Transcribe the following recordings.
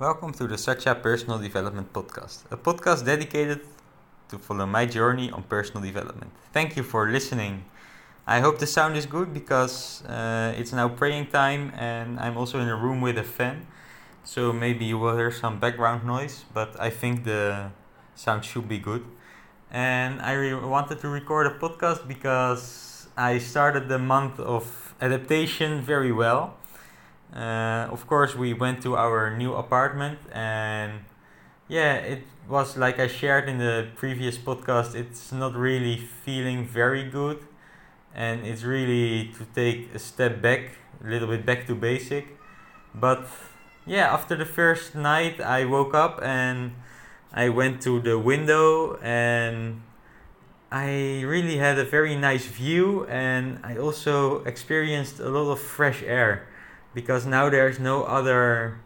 Welcome to the Satya Personal Development Podcast, a podcast dedicated to follow my journey on personal development. Thank you for listening. I hope the sound is good because uh, it's now praying time and I'm also in a room with a fan, so maybe you will hear some background noise, but I think the sound should be good. And I re- wanted to record a podcast because I started the month of adaptation very well uh, of course, we went to our new apartment, and yeah, it was like I shared in the previous podcast. It's not really feeling very good, and it's really to take a step back, a little bit back to basic. But yeah, after the first night, I woke up and I went to the window and I really had a very nice view, and I also experienced a lot of fresh air because now there's no other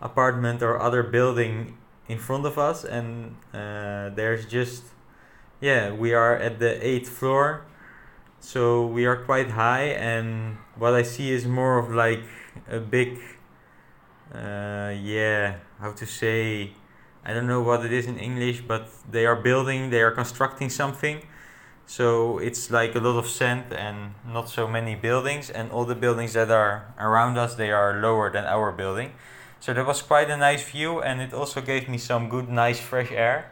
apartment or other building in front of us and uh, there's just yeah we are at the eighth floor. So we are quite high and what i see is more of like a big uh, yeah how to say i don't know what it is in english but they are building they are constructing something so it's like a lot of sand and not so many buildings, and all the buildings that are around us they are lower than our building. So that was quite a nice view, and it also gave me some good, nice, fresh air.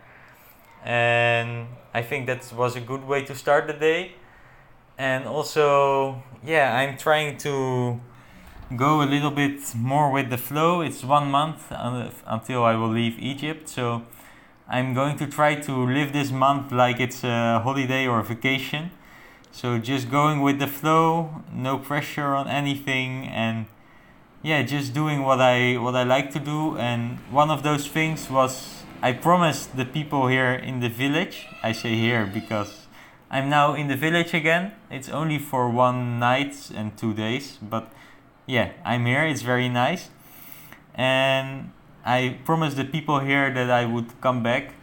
And I think that was a good way to start the day. And also, yeah, I'm trying to go a little bit more with the flow. It's one month uh, until I will leave Egypt, so I'm going to try to live this month like it's a holiday or a vacation. So just going with the flow, no pressure on anything and yeah, just doing what I what I like to do and one of those things was I promised the people here in the village. I say here because I'm now in the village again. It's only for one night and two days, but yeah, I'm here. It's very nice. And I promised the people here that I would come back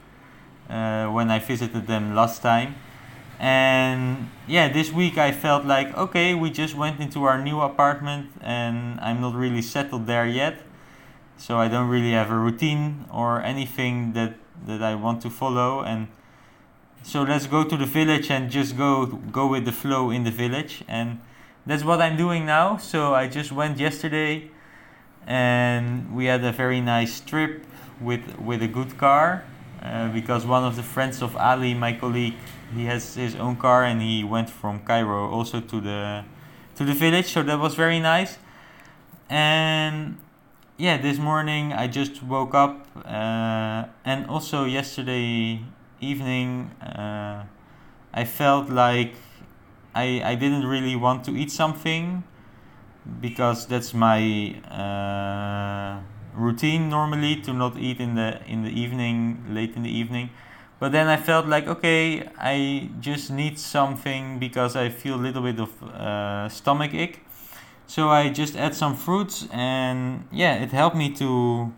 uh, when I visited them last time. And yeah, this week I felt like okay, we just went into our new apartment and I'm not really settled there yet. So I don't really have a routine or anything that, that I want to follow and so let's go to the village and just go go with the flow in the village and that's what I'm doing now. So I just went yesterday and we had a very nice trip with with a good car uh, because one of the friends of Ali, my colleague, he has his own car and he went from Cairo also to the to the village, so that was very nice. And yeah, this morning I just woke up, uh, and also yesterday evening uh, I felt like I I didn't really want to eat something because that's my uh, routine normally to not eat in the in the evening late in the evening. But then i felt like okay i just need something because i feel a little bit of uh, stomach ache. So i just add some fruits and yeah it helped me to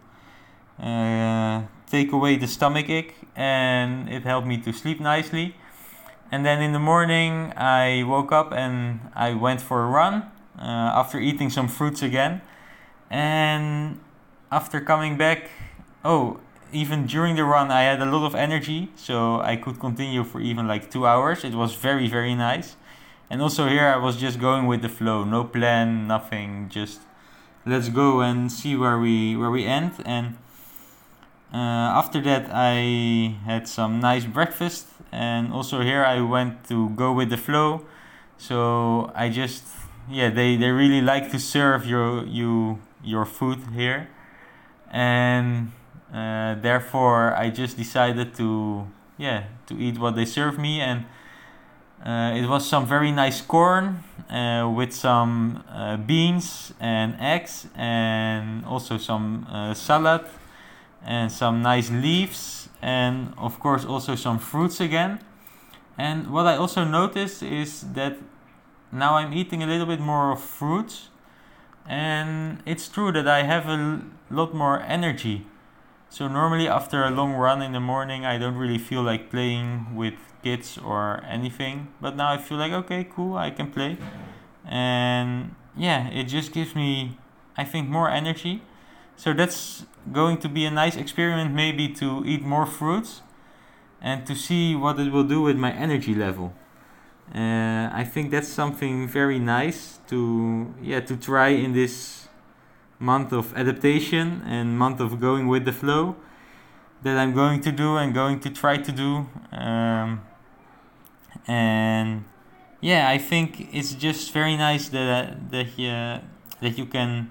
uh, take away the stomach ache and it helped me to sleep nicely. And then in the morning i woke up and i went for a run after eating some fruits again. And after coming back, oh, even during the run, I had a lot of energy, so I could continue for even like two hours. It was very, very nice. And also here, I was just going with the flow, no plan, nothing, just let's go and see where we where we end. And uh, after that, I had some nice breakfast, and also here I went to go with the flow. So I just yeah, they, they really like to serve your you your food here, and uh, therefore I just decided to yeah to eat what they serve me, and uh, it was some very nice corn uh, with some uh, beans and eggs, and also some uh, salad, and some nice leaves, and of course also some fruits again. And what I also noticed is that now I'm eating a little bit more of fruits, and it's true that I have a lot more energy. So normally after a long run in the morning, I don't really feel like playing with kids or anything. But now I feel like okay, cool, I can play, and yeah, it just gives me, I think, more energy. so that's going to be a nice experiment, maybe to eat more fruits and to see what it will do with my energy level. Uh, I think that's something very nice to yeah to try in this month of adaptation and month of going with the flow that I'm going to do and going to try to do. Um, and yeah, I think it's just very nice that that uh, that you can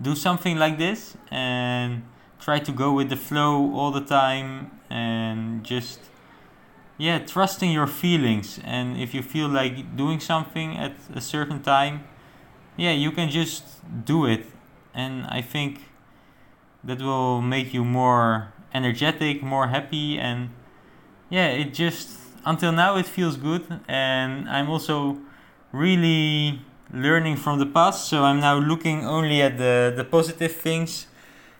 do something like this and try to go with the flow all the time and just yeah trusting your feelings. And if you feel like doing something at a certain time yeah you can just do it. And i think that will make you more energetic more happy. And yeah it just until now it feels good. And i'm also really learning from the past. So i'm now looking only at the the positive things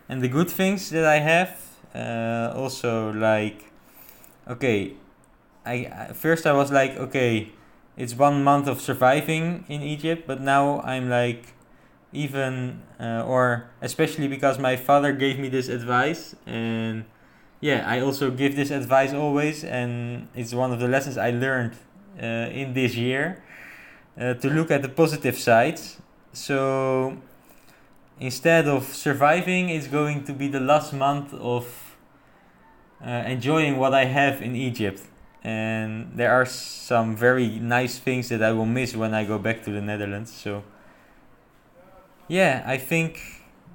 and the good things that i have. Uh, also like okay I first I was like, okay, it's one month of surviving in Egypt, but now I'm like, even uh, or especially because my father gave me this advice, and yeah, I also give this advice always, and it's one of the lessons I learned uh, in this year uh, to look at the positive sides. So instead of surviving, it's going to be the last month of uh, enjoying what I have in Egypt and there are some very nice things that I will miss when I go back to the Netherlands. So, yeah, I think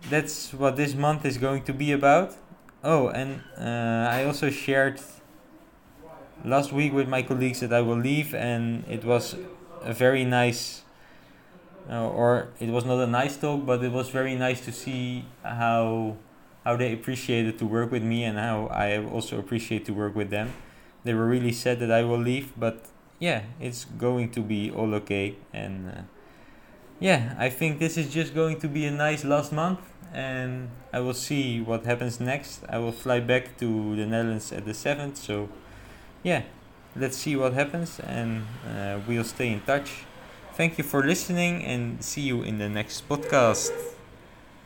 that's what this month is going to be about. Oh, and uh, I also shared last week with my colleagues that I will leave, and it was a very nice, uh, or it was not a nice talk, but it was very nice to see how how they appreciated to work with me and how I also appreciate to work with them they were really sad that I will leave, but yeah, it's going to be all okay. And uh, yeah, I think this is just going to be a nice last month, and I will see what happens next. I will fly back to the Netherlands at the 7th, so yeah, let's see what happens, and uh, we'll stay in touch. Thank you for listening, and see you in the next podcast.